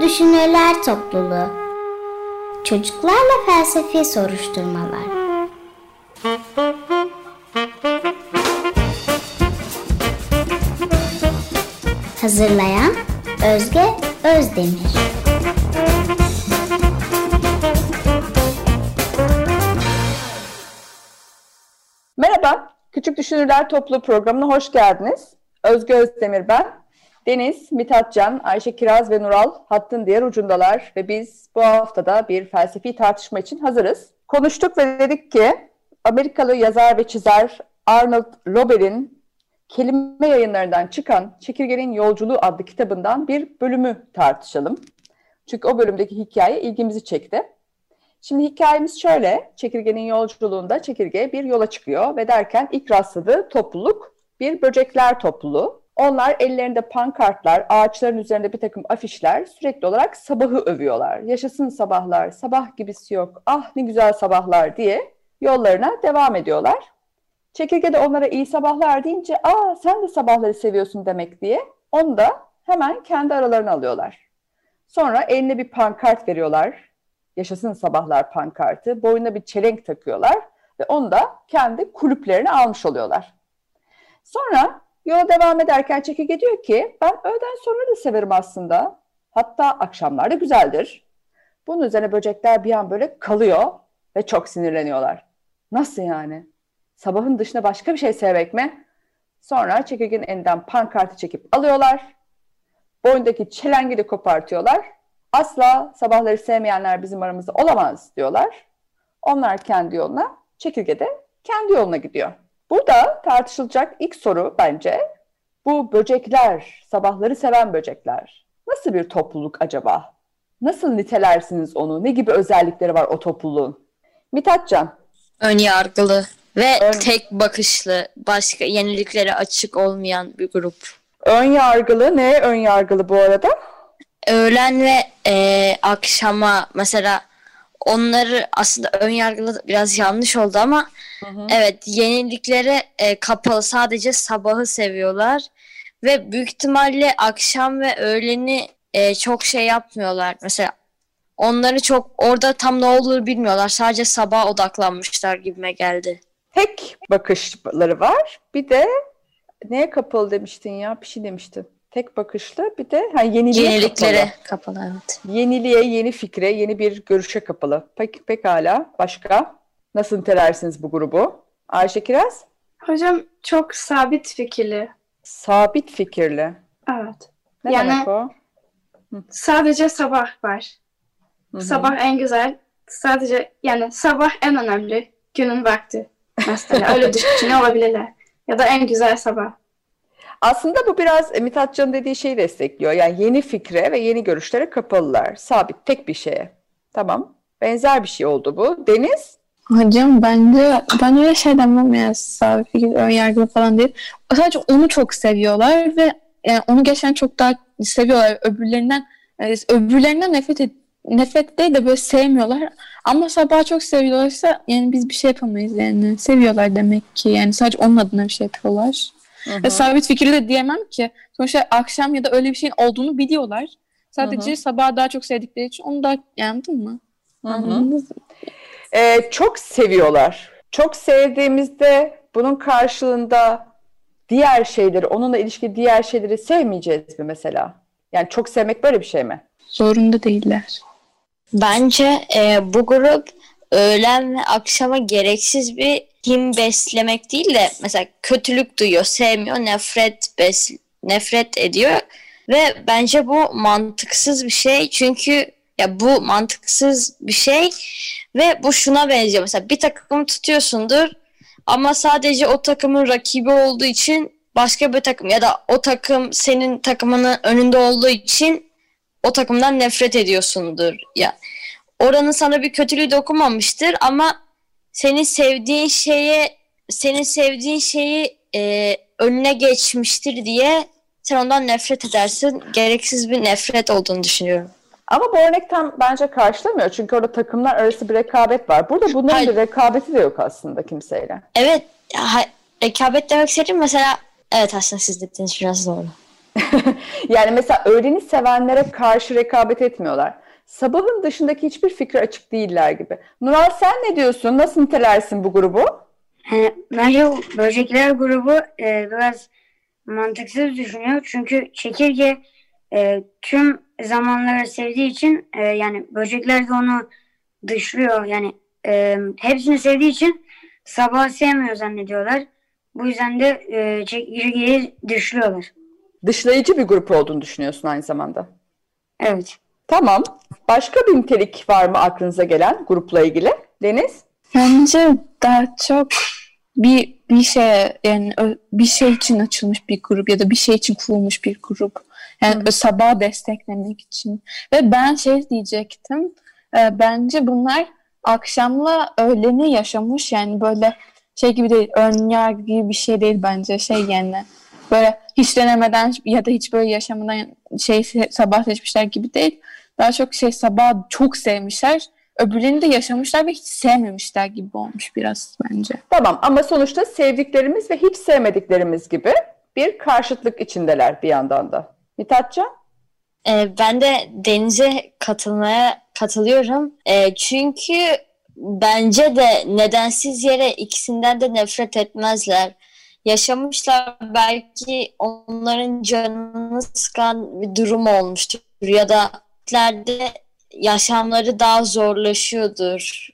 Düşünürler Topluluğu Çocuklarla Felsefi Soruşturmalar Hazırlayan Özge Özdemir Merhaba, Küçük Düşünürler Topluluğu programına hoş geldiniz. Özge Özdemir ben. Deniz, Mithatcan, Ayşe Kiraz ve Nural hattın diğer ucundalar ve biz bu haftada bir felsefi tartışma için hazırız. Konuştuk ve dedik ki Amerikalı yazar ve çizer Arnold Robert'in kelime yayınlarından çıkan Çekirgenin Yolculuğu adlı kitabından bir bölümü tartışalım. Çünkü o bölümdeki hikaye ilgimizi çekti. Şimdi hikayemiz şöyle, çekirgenin yolculuğunda çekirge bir yola çıkıyor ve derken ilk rastladığı topluluk bir böcekler topluluğu. Onlar ellerinde pankartlar, ağaçların üzerinde bir takım afişler sürekli olarak sabahı övüyorlar. Yaşasın sabahlar, sabah gibisi yok, ah ne güzel sabahlar diye yollarına devam ediyorlar. Çekirge de onlara iyi sabahlar deyince, aa sen de sabahları seviyorsun demek diye onu da hemen kendi aralarına alıyorlar. Sonra eline bir pankart veriyorlar. Yaşasın sabahlar pankartı. Boynuna bir çelenk takıyorlar ve onu da kendi kulüplerine almış oluyorlar. Sonra Yola devam ederken çekirge diyor ki ben öğleden sonra da severim aslında. Hatta akşamlar da güzeldir. Bunun üzerine böcekler bir an böyle kalıyor ve çok sinirleniyorlar. Nasıl yani? Sabahın dışında başka bir şey sevmek mi? Sonra çekirgenin elinden pankartı çekip alıyorlar. Boyundaki çelengi de kopartıyorlar. Asla sabahları sevmeyenler bizim aramızda olamaz diyorlar. Onlar kendi yoluna, çekirge de kendi yoluna gidiyor. Burada tartışılacak ilk soru bence bu böcekler, sabahları seven böcekler nasıl bir topluluk acaba? Nasıl nitelersiniz onu? Ne gibi özellikleri var o topluluğun? Mithatcan. Ön yargılı ve Ön... tek bakışlı, başka yeniliklere açık olmayan bir grup. Ön yargılı ne ön yargılı bu arada? Öğlen ve e, akşama mesela onları aslında ön yargılı biraz yanlış oldu ama hı hı. evet yeniliklere e, kapalı sadece sabahı seviyorlar ve büyük ihtimalle akşam ve öğleni e, çok şey yapmıyorlar. Mesela onları çok orada tam ne olduğunu bilmiyorlar. Sadece sabah odaklanmışlar gibime geldi. Tek bakışları var. Bir de neye kapalı demiştin ya? Bir şey demiştin. Tek bakışlı bir de ha, yeniliğe Yeniliklere kapalı. kapalı evet. Yeniliğe, yeni fikre, yeni bir görüşe kapalı. Peki pekala. Başka? Nasıl nitelersiniz bu grubu? Ayşe Kiraz? Hocam çok sabit fikirli. Sabit fikirli. Evet. Ne yani, demek o? Sadece sabah var. Hı-hı. Sabah en güzel. Sadece yani sabah en önemli. Günün vakti. Mesela öyle düşünüyor olabilirler. Ya da en güzel sabah. Aslında bu biraz Mithatcan'ın dediği şeyi destekliyor. Yani yeni fikre ve yeni görüşlere kapalılar. Sabit, tek bir şeye. Tamam. Benzer bir şey oldu bu. Deniz? Hocam bence ben öyle şey demem sabit fikir, ön yargılı falan değil. Sadece onu çok seviyorlar ve yani onu geçen çok daha seviyorlar. Öbürlerinden yani öbürlerinden nefret et, nefret değil de böyle sevmiyorlar. Ama sabah çok seviyorlarsa yani biz bir şey yapamayız yani. Seviyorlar demek ki. Yani sadece onun adına bir şey yapıyorlar. Hı-hı. Ve sabit fikirli de diyemem ki. Sonuçta akşam ya da öyle bir şeyin olduğunu biliyorlar. Sadece Hı-hı. sabah daha çok sevdikleri için onu da anladın mı? Anladınız mı? Ee, çok seviyorlar. Çok sevdiğimizde bunun karşılığında diğer şeyleri, onunla ilişki diğer şeyleri sevmeyeceğiz mi mesela? Yani çok sevmek böyle bir şey mi? Zorunda değiller. Bence e, bu grup öğlen ve akşama gereksiz bir kim beslemek değil de mesela kötülük duyuyor, sevmiyor, nefret bes nefret ediyor. Ve bence bu mantıksız bir şey. Çünkü ya bu mantıksız bir şey ve bu şuna benziyor. Mesela bir takımı tutuyorsundur ama sadece o takımın rakibi olduğu için başka bir takım ya da o takım senin takımının önünde olduğu için o takımdan nefret ediyorsundur ya. Oranın sana bir kötülüğü dokunmamıştır ama senin sevdiğin şeye senin sevdiğin şeyi e, önüne geçmiştir diye sen ondan nefret edersin. Gereksiz bir nefret olduğunu düşünüyorum. Ama bu örnek tam bence karşılamıyor. Çünkü orada takımlar arası bir rekabet var. Burada bunların Hayır. bir rekabeti de yok aslında kimseyle. Evet. Ha, rekabet demek istediğim mesela evet aslında siz dediğiniz biraz doğru. yani mesela öğleni sevenlere karşı rekabet etmiyorlar. Sabahın dışındaki hiçbir fikre açık değiller gibi. Nural sen ne diyorsun? Nasıl nitelersin bu grubu? Hani bence bu böcekler grubu e, biraz mantıksız düşünüyor. Çünkü çekirge e, tüm zamanları sevdiği için e, yani böcekler de onu dışlıyor. Yani e, hepsini sevdiği için sabah sevmiyor zannediyorlar. Bu yüzden de e, çekirgeyi dışlıyorlar. Dışlayıcı bir grup olduğunu düşünüyorsun aynı zamanda. Evet. Tamam. Başka bir nitelik var mı aklınıza gelen grupla ilgili? Deniz? Bence daha çok bir bir şey yani bir şey için açılmış bir grup ya da bir şey için kurulmuş bir grup. Yani Hı. sabah desteklemek için. Ve ben şey diyecektim. e, bence bunlar akşamla öğleni yaşamış yani böyle şey gibi değil, ön yargı gibi bir şey değil bence şey yani böyle hiç denemeden ya da hiç böyle yaşamadan şey sabah seçmişler gibi değil. Daha çok şey sabah çok sevmişler. Öbürlerini de yaşamışlar ve hiç sevmemişler gibi olmuş biraz bence. Tamam ama sonuçta sevdiklerimiz ve hiç sevmediklerimiz gibi bir karşıtlık içindeler bir yandan da. Mithatcan? Ee, ben de Deniz'e katılmaya katılıyorum. Ee, çünkü bence de nedensiz yere ikisinden de nefret etmezler. Yaşamışlar belki onların canını sıkan bir durum olmuştur ya da ileride yaşamları daha zorlaşıyordur.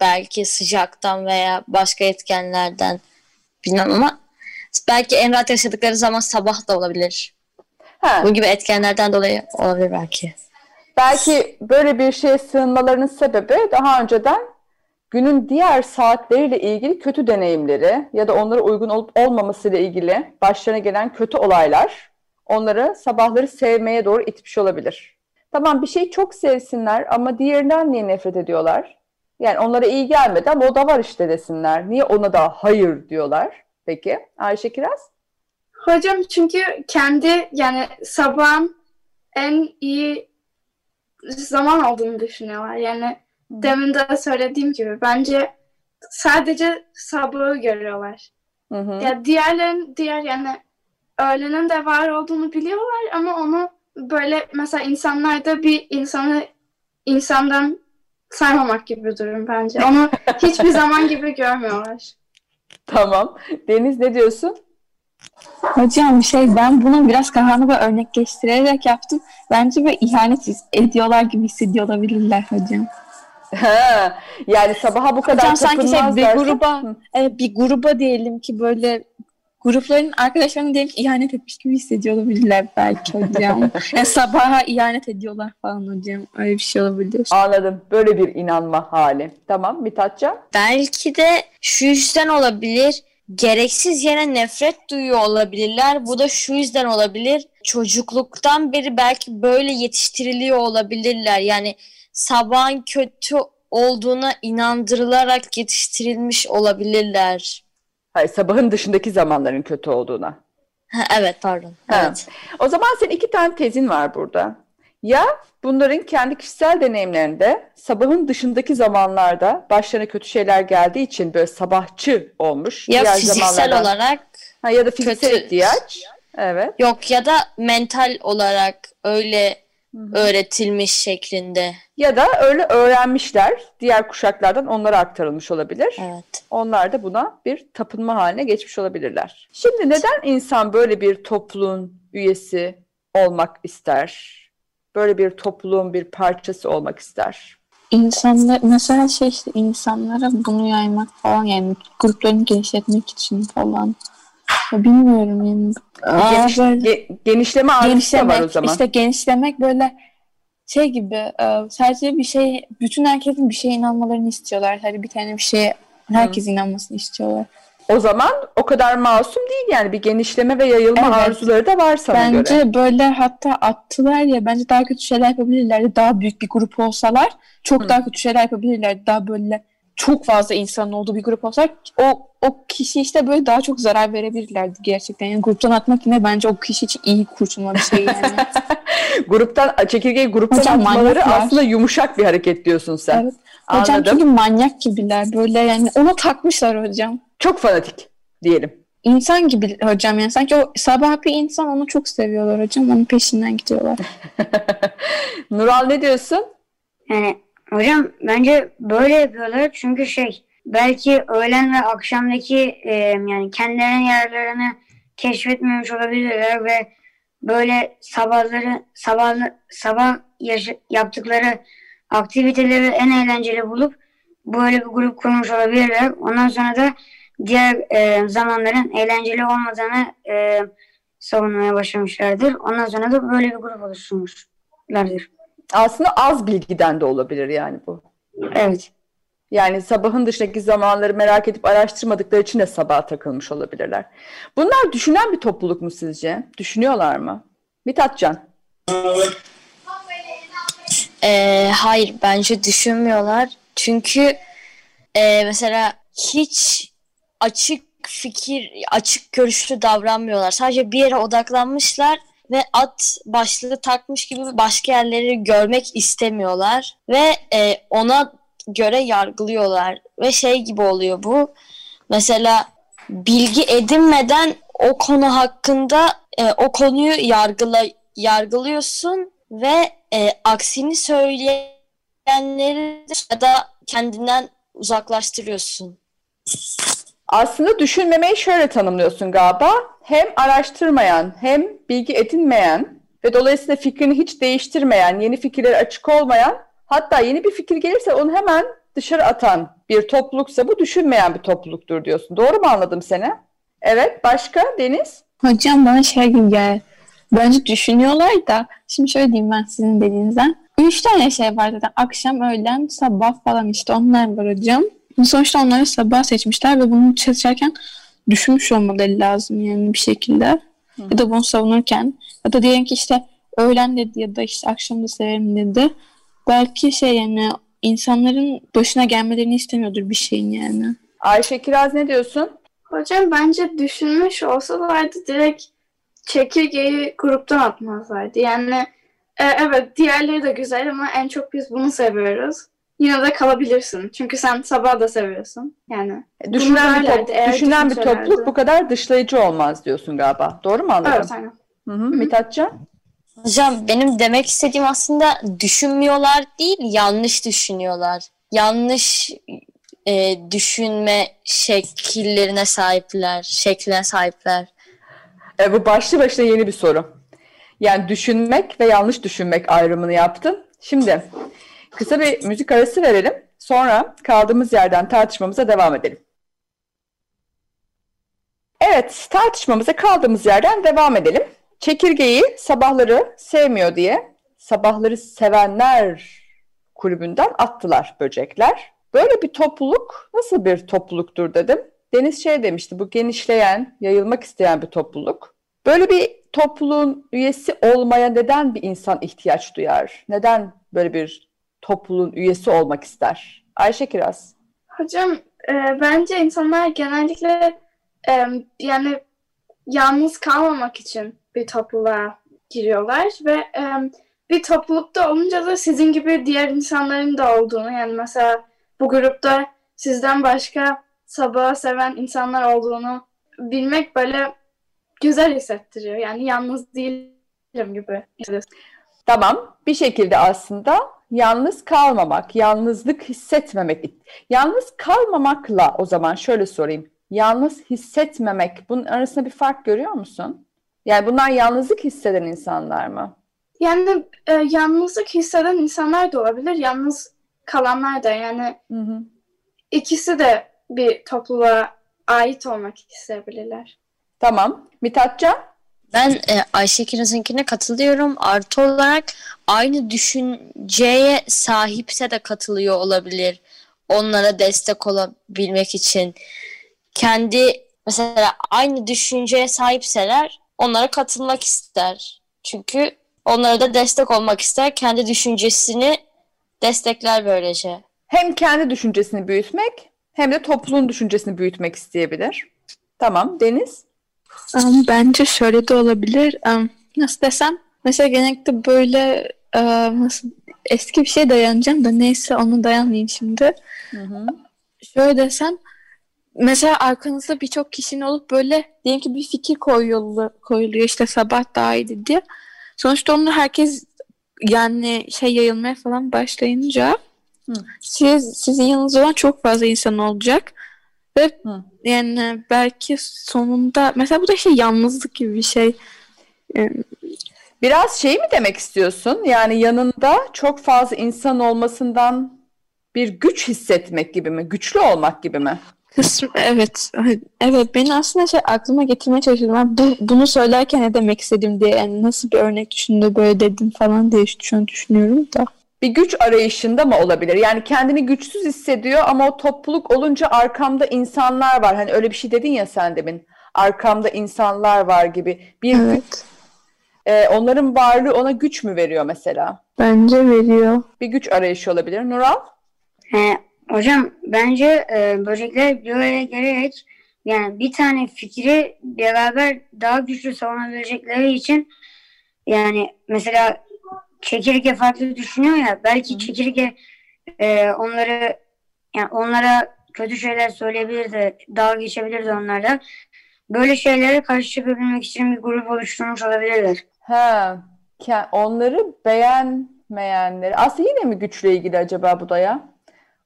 Belki sıcaktan veya başka etkenlerden bilmem ama belki en rahat yaşadıkları zaman sabah da olabilir. Ha, Bu gibi etkenlerden dolayı olabilir belki. belki böyle bir şeye sığınmalarının sebebi daha önceden günün diğer saatleriyle ilgili kötü deneyimleri ya da onlara uygun olup olmamasıyla ilgili başlarına gelen kötü olaylar onları sabahları sevmeye doğru itmiş olabilir. Tamam bir şeyi çok sevsinler ama diğerinden niye nefret ediyorlar? Yani onlara iyi gelmedi ama o da var işte desinler. Niye ona da hayır diyorlar? Peki Ayşe Kiraz? Hocam çünkü kendi yani sabahın en iyi zaman olduğunu düşünüyorlar. Yani demin de söylediğim gibi bence sadece sabahı görüyorlar. Hı hı. Ya diğerlerin diğer yani öğlenin de var olduğunu biliyorlar ama onu böyle mesela insanlarda bir insanı insandan saymamak gibi bir durum bence. Onu hiçbir zaman gibi görmüyorlar. Tamam. Deniz ne diyorsun? Hocam şey ben bunu biraz kafamda böyle örnekleştirerek yaptım. Bence böyle ihanet ediyorlar gibi hissediyor olabilirler hocam. Ha, yani sabaha bu kadar Hocam sanki şey bir gruba e, bir gruba diyelim ki böyle grupların arkadaşlarını diyelim ki ihanet etmiş gibi hissediyor olabilirler belki hocam. yani sabaha ihanet ediyorlar falan hocam. Öyle bir şey olabilir. Anladım. Böyle bir inanma hali. Tamam. Mithatcan? Belki de şu yüzden olabilir. Gereksiz yere nefret duyuyor olabilirler. Bu da şu yüzden olabilir. Çocukluktan beri belki böyle yetiştiriliyor olabilirler. Yani sabahın kötü olduğuna inandırılarak yetiştirilmiş olabilirler. Hayır, sabahın dışındaki zamanların kötü olduğuna. Ha, evet pardon. Ha. Evet. O zaman senin iki tane tezin var burada. Ya bunların kendi kişisel deneyimlerinde sabahın dışındaki zamanlarda başlarına kötü şeyler geldiği için böyle sabahçı olmuş. Ya Diğer fiziksel olarak Ha, ya da fiziksel kötü- ihtiyaç. Evet. yok ya da mental olarak öyle öğretilmiş şeklinde. Ya da öyle öğrenmişler. Diğer kuşaklardan onlara aktarılmış olabilir. Evet. Onlar da buna bir tapınma haline geçmiş olabilirler. Şimdi neden insan böyle bir topluluğun üyesi olmak ister? Böyle bir topluluğun bir parçası olmak ister? İnsanlar mesela şey işte insanlara bunu yaymak falan yani gruplarını genişletmek için falan. Ya bilmiyorum yani. Aa, Geniş- böyle- ge- genişleme arzusu da var o zaman. işte genişlemek böyle şey gibi e, sadece bir şey bütün herkesin bir şeye inanmalarını istiyorlar. Hadi bir tane bir şeye herkes inanmasını istiyorlar. O zaman o kadar masum değil yani bir genişleme ve yayılma Evet. arzuları da var sana Bence göre. böyle hatta attılar ya bence daha kötü şeyler yapabilirlerdi. Daha büyük bir grup olsalar çok Hı. daha kötü şeyler yapabilirlerdi. Daha böyle çok fazla insanın olduğu bir grup olsalar o o kişi işte böyle daha çok zarar verebilirlerdi gerçekten. Yani gruptan atmak yine bence o kişi için iyi kurtulma bir şey yani. Gruptan çekirgeyi gruptan Hocam atmaları manyaklar. aslında yumuşak bir hareket diyorsun sen. Evet. Hocam Anladım. çünkü manyak gibiler böyle yani ona takmışlar hocam. Çok fanatik diyelim. insan gibi hocam yani sanki o sabah bir insan onu çok seviyorlar hocam onun peşinden gidiyorlar. Nural ne diyorsun? Yani hocam bence böyle yapıyorlar çünkü şey belki öğlen ve akşamdaki e, yani kendilerinin yerlerini keşfetmemiş olabilirler ve böyle sabahları sabah sabah yaş- yaptıkları aktiviteleri en eğlenceli bulup böyle bir grup kurmuş olabilirler. Ondan sonra da diğer e, zamanların eğlenceli olmadığını e, savunmaya başlamışlardır. Ondan sonra da böyle bir grup oluşturmuşlardır. Aslında az bilgiden de olabilir yani bu. Evet. Yani sabahın dışındaki zamanları merak edip araştırmadıkları için de sabaha takılmış olabilirler. Bunlar düşünen bir topluluk mu sizce? Düşünüyorlar mı? Mithatcan. Ee, hayır bence düşünmüyorlar. Çünkü e, mesela hiç açık fikir, açık görüşlü davranmıyorlar. Sadece bir yere odaklanmışlar ve at başlığı takmış gibi başka yerleri görmek istemiyorlar ve e, ona göre yargılıyorlar ve şey gibi oluyor bu. Mesela bilgi edinmeden o konu hakkında e, o konuyu yargıla yargılıyorsun ve e, aksini söyleyenleri ya da kendinden uzaklaştırıyorsun. Aslında düşünmemeyi şöyle tanımlıyorsun galiba. Hem araştırmayan, hem bilgi edinmeyen ve dolayısıyla fikrini hiç değiştirmeyen, yeni fikirlere açık olmayan, hatta yeni bir fikir gelirse onu hemen dışarı atan bir topluluksa bu düşünmeyen bir topluluktur diyorsun. Doğru mu anladım seni? Evet, başka Deniz? Hocam bana şey gibi geldi. Bence düşünüyorlar da şimdi şöyle diyeyim ben sizin dediğinizden. Üç tane şey var zaten. Akşam, öğlen, sabah falan işte onlar var hocam. Sonuçta onları sabah seçmişler ve bunu seçerken düşünmüş olmaları lazım yani bir şekilde. Hı. Ya da bunu savunurken. Ya da diyelim ki işte öğlen dedi ya da işte akşam da severim dedi. Belki şey yani insanların başına gelmelerini istemiyordur bir şeyin yani. Ayşe Kiraz ne diyorsun? Hocam bence düşünmüş olsalardı direkt çekirgeyi gruptan atmazlardı. Yani e, evet diğerleri de güzel ama en çok biz bunu seviyoruz. Yine de kalabilirsin. Çünkü sen sabah da seviyorsun. Yani düşünen bir, top, düşünen bir topluluk bu kadar dışlayıcı olmaz diyorsun galiba. Doğru mu anladım? Evet aynen. Hı hı. Mithatcan? Hocam benim demek istediğim aslında düşünmüyorlar değil, yanlış düşünüyorlar. Yanlış e, düşünme şekillerine sahipler, şekline sahipler. E, bu başlı başına yeni bir soru. Yani düşünmek ve yanlış düşünmek ayrımını yaptın. Şimdi kısa bir müzik arası verelim. Sonra kaldığımız yerden tartışmamıza devam edelim. Evet, tartışmamıza kaldığımız yerden devam edelim. Çekirgeyi sabahları sevmiyor diye sabahları sevenler kulübünden attılar böcekler. Böyle bir topluluk nasıl bir topluluktur dedim. Deniz şey demişti bu genişleyen, yayılmak isteyen bir topluluk. Böyle bir topluluğun üyesi olmaya neden bir insan ihtiyaç duyar? Neden böyle bir topluluğun üyesi olmak ister? Ayşe Kiraz. Hocam e, bence insanlar genellikle e, yani yalnız kalmamak için bir topluluğa giriyorlar ve e, bir toplulukta olunca da sizin gibi diğer insanların da olduğunu yani mesela bu grupta sizden başka sabahı seven insanlar olduğunu bilmek böyle güzel hissettiriyor. Yani yalnız değilim gibi. Tamam. Bir şekilde aslında yalnız kalmamak, yalnızlık hissetmemek. Yalnız kalmamakla o zaman şöyle sorayım. Yalnız hissetmemek bunun arasında bir fark görüyor musun? Yani bunlar yalnızlık hisseden insanlar mı? Yani e, yalnızlık hisseden insanlar da olabilir. Yalnız kalanlar da yani hı hı. ikisi de bir topluluğa ait olmak isteyebilirler. Tamam. Mithatcan? Ben e, Ayşe Kiraz'ınkine katılıyorum. Artı olarak aynı düşünceye sahipse de katılıyor olabilir. Onlara destek olabilmek için. Kendi mesela aynı düşünceye sahipseler onlara katılmak ister. Çünkü onlara da destek olmak ister. Kendi düşüncesini destekler böylece. Hem kendi düşüncesini büyütmek hem de topluluğun düşüncesini büyütmek isteyebilir. Tamam. Deniz? Um, bence şöyle de olabilir. Um, nasıl desem? Mesela genellikle böyle nasıl eski bir şey dayanacağım da neyse onu dayanmayayım şimdi. Hı hı. Şöyle desem mesela arkanızda birçok kişinin olup böyle diyelim ki bir fikir koyuluyor, koyuluyor işte sabah daha iyiydi diye. Sonuçta onu herkes yani şey yayılmaya falan başlayınca Hı. siz sizin yanınızda olan çok fazla insan olacak ve Hı. yani belki sonunda mesela bu da şey yalnızlık gibi bir şey. Ee, Biraz şey mi demek istiyorsun? Yani yanında çok fazla insan olmasından bir güç hissetmek gibi mi? Güçlü olmak gibi mi? Kısım evet. Evet beni aslında şey aklıma getirmeye çalışıyordum. Ben bu, bunu söylerken ne demek istedim diye yani nasıl bir örnek düşündü böyle dedim falan diye şu an düşünüyorum da. Bir güç arayışında mı olabilir? Yani kendini güçsüz hissediyor ama o topluluk olunca arkamda insanlar var. Hani öyle bir şey dedin ya sen demin. Arkamda insanlar var gibi. Bir güç, Evet. e, onların varlığı ona güç mü veriyor mesela? Bence veriyor. Bir güç arayışı olabilir. Nural? Ee, hocam bence e, böcekler bir araya gelerek yani bir tane fikri beraber daha güçlü savunabilecekleri için yani mesela çekirge farklı düşünüyor ya belki çekirge e, onları yani onlara kötü şeyler söyleyebilir de dalga geçebilir de onlarla. Böyle şeylere karşı çıkabilmek için bir grup oluşturmuş olabilirler. Ha, onları beğenmeyenleri. Aslında yine mi güçle ilgili acaba bu da ya?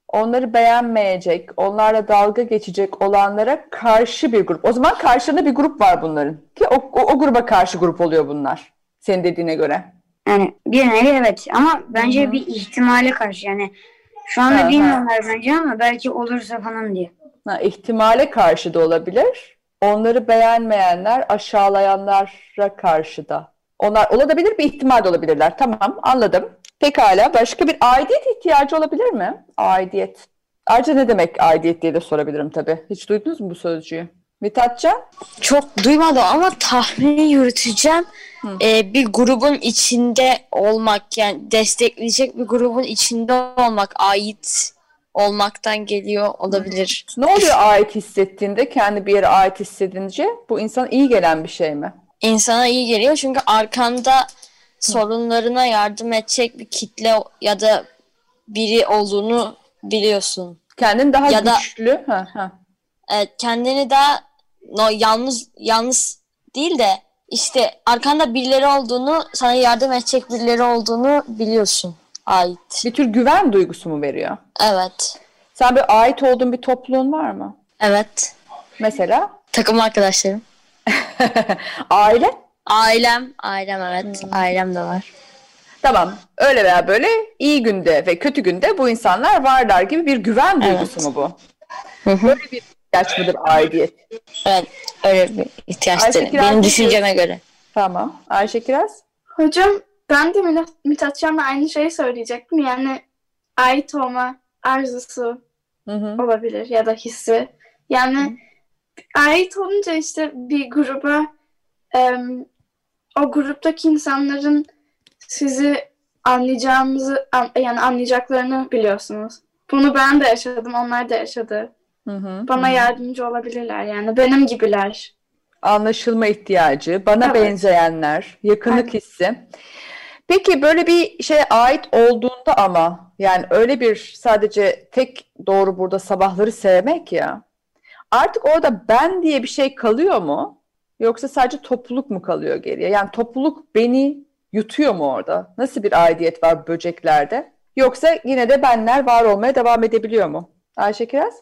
Onları beğenmeyecek, onlarla dalga geçecek olanlara karşı bir grup. O zaman karşında bir grup var bunların. Ki o, o, o gruba karşı grup oluyor bunlar. Senin dediğine göre. Yani bir nevi evet ama bence Hı hı. bir ihtimale karşı yani şu anda ha. bilmiyorlar bence ama belki olursa falan diye. Ha, ihtimale karşı da olabilir. Onları beğenmeyenler aşağılayanlara karşı da. Onlar olabilir bir ihtimal de olabilirler. Tamam anladım. Pekala başka bir aidiyet ihtiyacı olabilir mi? Aidiyet. Ayrıca ne demek aidiyet diye de sorabilirim tabii. Hiç duydunuz mu bu sözcüğü? Mithatcan? Çok duymadım ama tahmini yürüteceğim. Ee, bir grubun içinde olmak yani destekleyecek bir grubun içinde olmak ait olmaktan geliyor olabilir. Ne oluyor ait hissettiğinde, kendi bir yere ait hissedince? Bu insana iyi gelen bir şey mi? İnsana iyi geliyor çünkü arkanda sorunlarına yardım edecek bir kitle ya da biri olduğunu biliyorsun. Kendini daha Ya da- güçlü. Ha, ha. Evet, kendini daha no, yalnız yalnız değil de işte arkanda birileri olduğunu, sana yardım edecek birileri olduğunu biliyorsun. Ait. Bir tür güven duygusu mu veriyor? Evet. Sen bir ait olduğun bir topluluğun var mı? Evet. Mesela Takım arkadaşlarım. aile. Ailem. Ailem evet. Ailem de var. Tamam. Öyle veya böyle iyi günde ve kötü günde bu insanlar varlar gibi bir güven Evet. duygusu mu bu? Hı hı. Böyle bir ihtiyaç mıdır aidiyet? Evet. Öyle bir ihtiyaç Ayşe. Kiraz Benim düşünceme göre. Tamam. Ayşe Kiraz? Hocam ben de Mithat- Mithatcan'la aynı şeyi söyleyecektim. Yani ait olma arzusu Hı hı. olabilir ya da hissi. Yani ait olunca işte bir gruba em, o gruptaki insanların sizi anlayacağımızı an- yani anlayacaklarını biliyorsunuz. Bunu ben de yaşadım, onlar da yaşadı. Hı hı. Bana yardımcı olabilirler yani benim gibiler. Anlaşılma ihtiyacı, bana Evet. benzeyenler, yakınlık Evet. hissi. Peki böyle bir şeye ait olduğunda ama yani öyle bir sadece tek doğru burada sabahları sevmek ya. Artık orada ben diye bir şey kalıyor mu? Yoksa sadece topluluk mu kalıyor geriye? Yani topluluk beni yutuyor mu orada? Nasıl bir aidiyet var böceklerde? Yoksa yine de benler var olmaya devam edebiliyor mu? Ayşe Kiraz?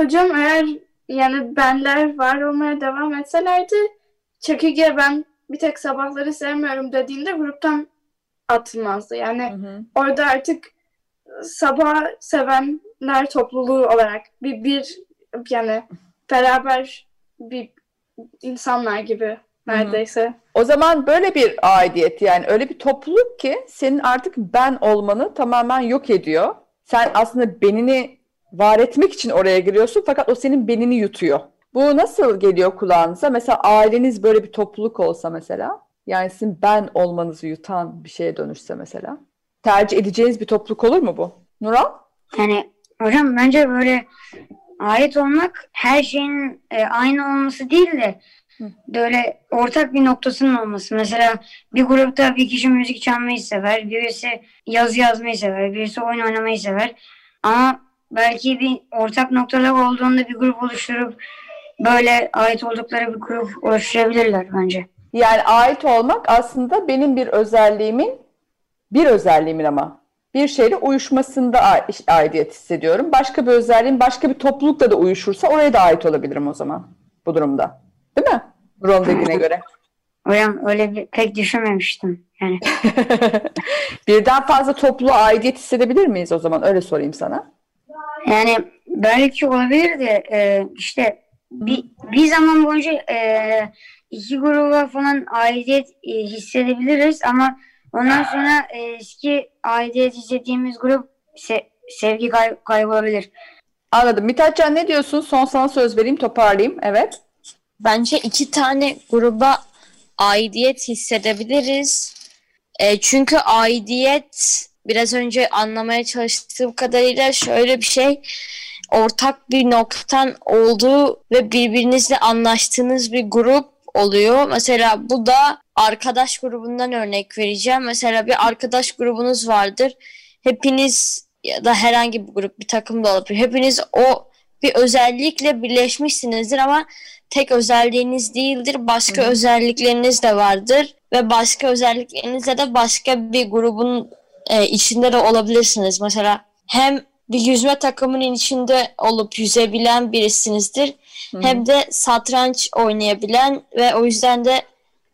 Hocam eğer yani benler var olmaya devam etselerdi çekirge ben bir tek sabahları sevmiyorum dediğinde gruptan atılmazdı. Yani Hı hı. orada artık sabah sevenler topluluğu olarak bir bir yani beraber bir insanlar gibi neredeyse. O zaman böyle bir aidiyet yani öyle bir topluluk ki senin artık ben olmanı tamamen yok ediyor. Sen aslında benini var etmek için oraya giriyorsun fakat o senin benini yutuyor. Bu nasıl geliyor kulağınıza? Mesela aileniz böyle bir topluluk olsa mesela yani sizin ben olmanızı yutan bir şeye dönüşse mesela. Tercih edeceğiniz bir topluluk olur mu bu? Nural? Yani hocam bence böyle ait olmak her şeyin e, aynı olması değil de böyle ortak bir noktasının olması. Mesela bir grupta bir kişi müzik çalmayı sever, birisi yazı yazmayı sever, birisi oyun oynamayı sever. Ama belki bir ortak noktalar olduğunda bir grup oluşturup böyle ait oldukları bir grup oluşturabilirler bence. Yani ait olmak aslında benim bir özelliğimin, bir özelliğimin ama bir şeyle uyuşmasında aidiyet hissediyorum. Başka bir özelliğim başka bir toplulukla da uyuşursa oraya da ait olabilirim o zaman bu durumda. Değil mi? Ron dediğine göre. Hocam öyle bir, pek düşünmemiştim. Yani. Birden fazla topluluğa aidiyet hissedebilir miyiz o zaman? Öyle sorayım sana. Yani belki olabilir de e, işte bir, bir zaman boyunca e, iki gruba falan aidiyet e, hissedebiliriz ama ondan sonra e, eski aidiyet hissettiğimiz grup se, sevgi kay, kaybolabilir. Anladım. Mithatcan ne diyorsun? Son sana söz vereyim toparlayayım. Evet. Bence iki tane gruba aidiyet hissedebiliriz. E, çünkü aidiyet biraz önce anlamaya çalıştığım kadarıyla şöyle bir şey ortak bir noktan olduğu ve birbirinizle anlaştığınız bir grup oluyor. Mesela bu da arkadaş grubundan örnek vereceğim. Mesela bir arkadaş grubunuz vardır. Hepiniz ya da herhangi bir grup bir takım da olabilir. Hepiniz o bir özellikle birleşmişsinizdir ama tek özelliğiniz değildir. Başka Hı. özellikleriniz de vardır ve başka özelliklerinizle de başka bir grubun e, içinde de olabilirsiniz. Mesela hem bir yüzme takımının içinde olup yüzebilen birisinizdir. Hı. Hem de satranç oynayabilen ve o yüzden de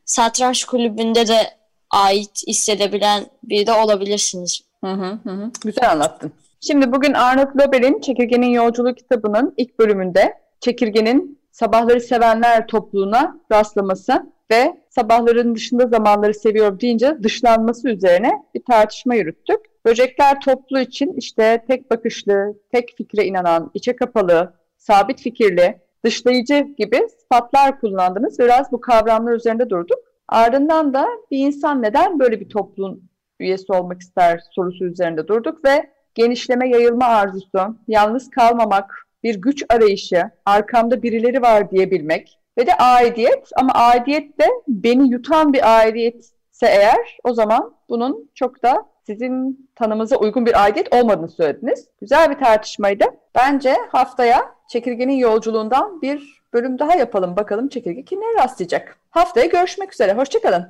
satranç kulübünde de ait hissedebilen biri de olabilirsiniz. Hı hı hı. Güzel anlattın. Şimdi bugün Arnold Lober'in Çekirgenin Yolculuğu kitabının ilk bölümünde çekirgenin sabahları sevenler topluluğuna rastlaması ve sabahların dışında zamanları seviyor deyince dışlanması üzerine bir tartışma yürüttük. Böcekler toplu için işte tek bakışlı, tek fikre inanan, içe kapalı, sabit fikirli, dışlayıcı gibi sıfatlar kullandınız. Biraz bu kavramlar üzerinde durduk. Ardından da bir insan neden böyle bir topluluğun üyesi olmak ister sorusu üzerinde durduk ve genişleme, yayılma arzusu, yalnız kalmamak, bir güç arayışı, arkamda birileri var diyebilmek ve de aidiyet ama aidiyet de beni yutan bir aidiyetse eğer o zaman bunun çok da sizin tanımıza uygun bir aidiyet olmadığını söylediniz. Güzel bir tartışmaydı. Bence haftaya çekirgenin yolculuğundan bir bölüm daha yapalım. Bakalım çekirge kimlere rastlayacak. Haftaya görüşmek üzere. Hoşçakalın.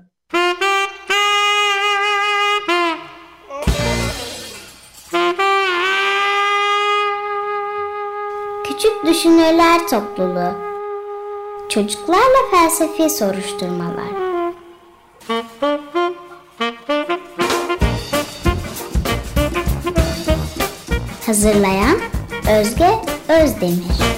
Küçük Düşünürler Topluluğu Çocuklarla Felsefi Soruşturmalar. Hazırlayan Özge Özdemir